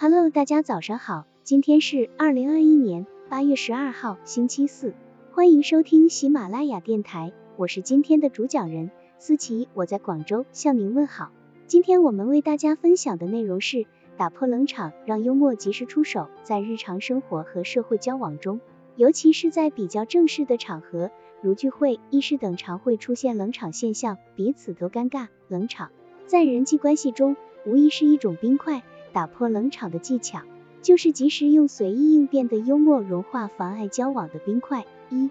Hello，大家早上好，今天是二零二一年八月十二号，星期四，欢迎收听喜马拉雅电台，我是今天的主讲人思琪，我在广州向您问好。今天我们为大家分享的内容是打破冷场，让幽默及时出手，在日常生活和社会交往中，尤其是在比较正式的场合，如聚会、议事等，常会出现冷场现象，彼此都尴尬。冷场在人际关系中无疑是一种冰块。打破冷场的技巧，就是及时用随意应变的幽默融化妨碍交往的冰块。一、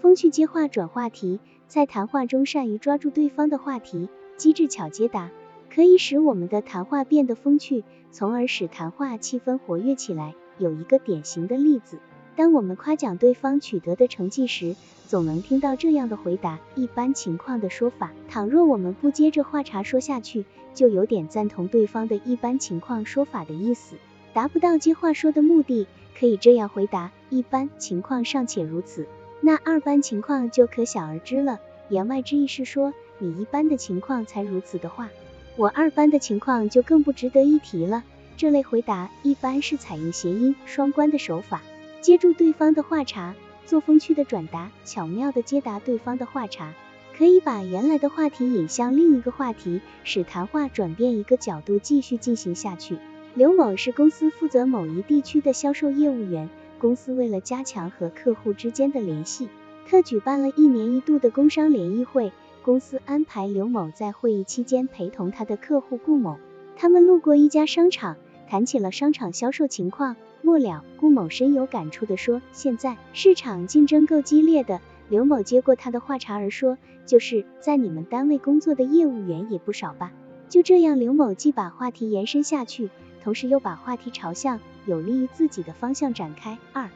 风趣接话转话题，在谈话中善于抓住对方的话题，机智巧接答，可以使我们的谈话变得风趣，从而使谈话气氛活跃起来。有一个典型的例子，当我们夸奖对方取得的成绩时，总能听到这样的回答：一般情况的说法。倘若我们不接着话茬说下去，就有点赞同对方的一般情况说法的意思，达不到接话说的目的。可以这样回答：一般情况尚且如此，那二般情况就可想而知了。言外之意是说，你一般的情况才如此的话，我二般的情况就更不值得一提了。这类回答一般是采用谐音双关的手法，接住对方的话茬。做风趣的转达，巧妙的接答对方的话茬，可以把原来的话题引向另一个话题，使谈话转变一个角度继续进行下去。刘某是公司负责某一地区的销售业务员，公司为了加强和客户之间的联系，特举办了一年一度的工商联谊会。公司安排刘某在会议期间陪同他的客户顾某，他们路过一家商场，谈起了商场销售情况。末了，顾某深有感触地说：“现在市场竞争够激烈的。”刘某接过他的话茬儿说：“就是在你们单位工作的业务员也不少吧？”就这样，刘某既把话题延伸下去，同时又把话题朝向有利于自己的方向展开。二、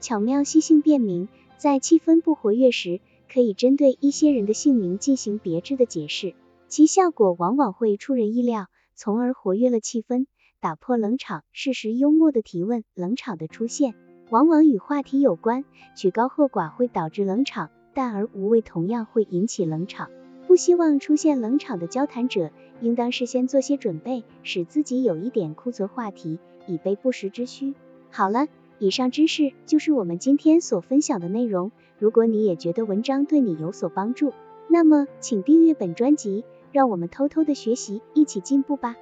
巧妙细性辨明，在气氛不活跃时，可以针对一些人的姓名进行别致的解释，其效果往往会出人意料，从而活跃了气氛。打破冷场，适时幽默的提问。冷场的出现，往往与话题有关，曲高和寡会导致冷场，淡而无味同样会引起冷场。不希望出现冷场的交谈者，应当事先做些准备，使自己有一点库存话题，以备不时之需。好了，以上知识就是我们今天所分享的内容。如果你也觉得文章对你有所帮助，那么请订阅本专辑，让我们偷偷的学习，一起进步吧。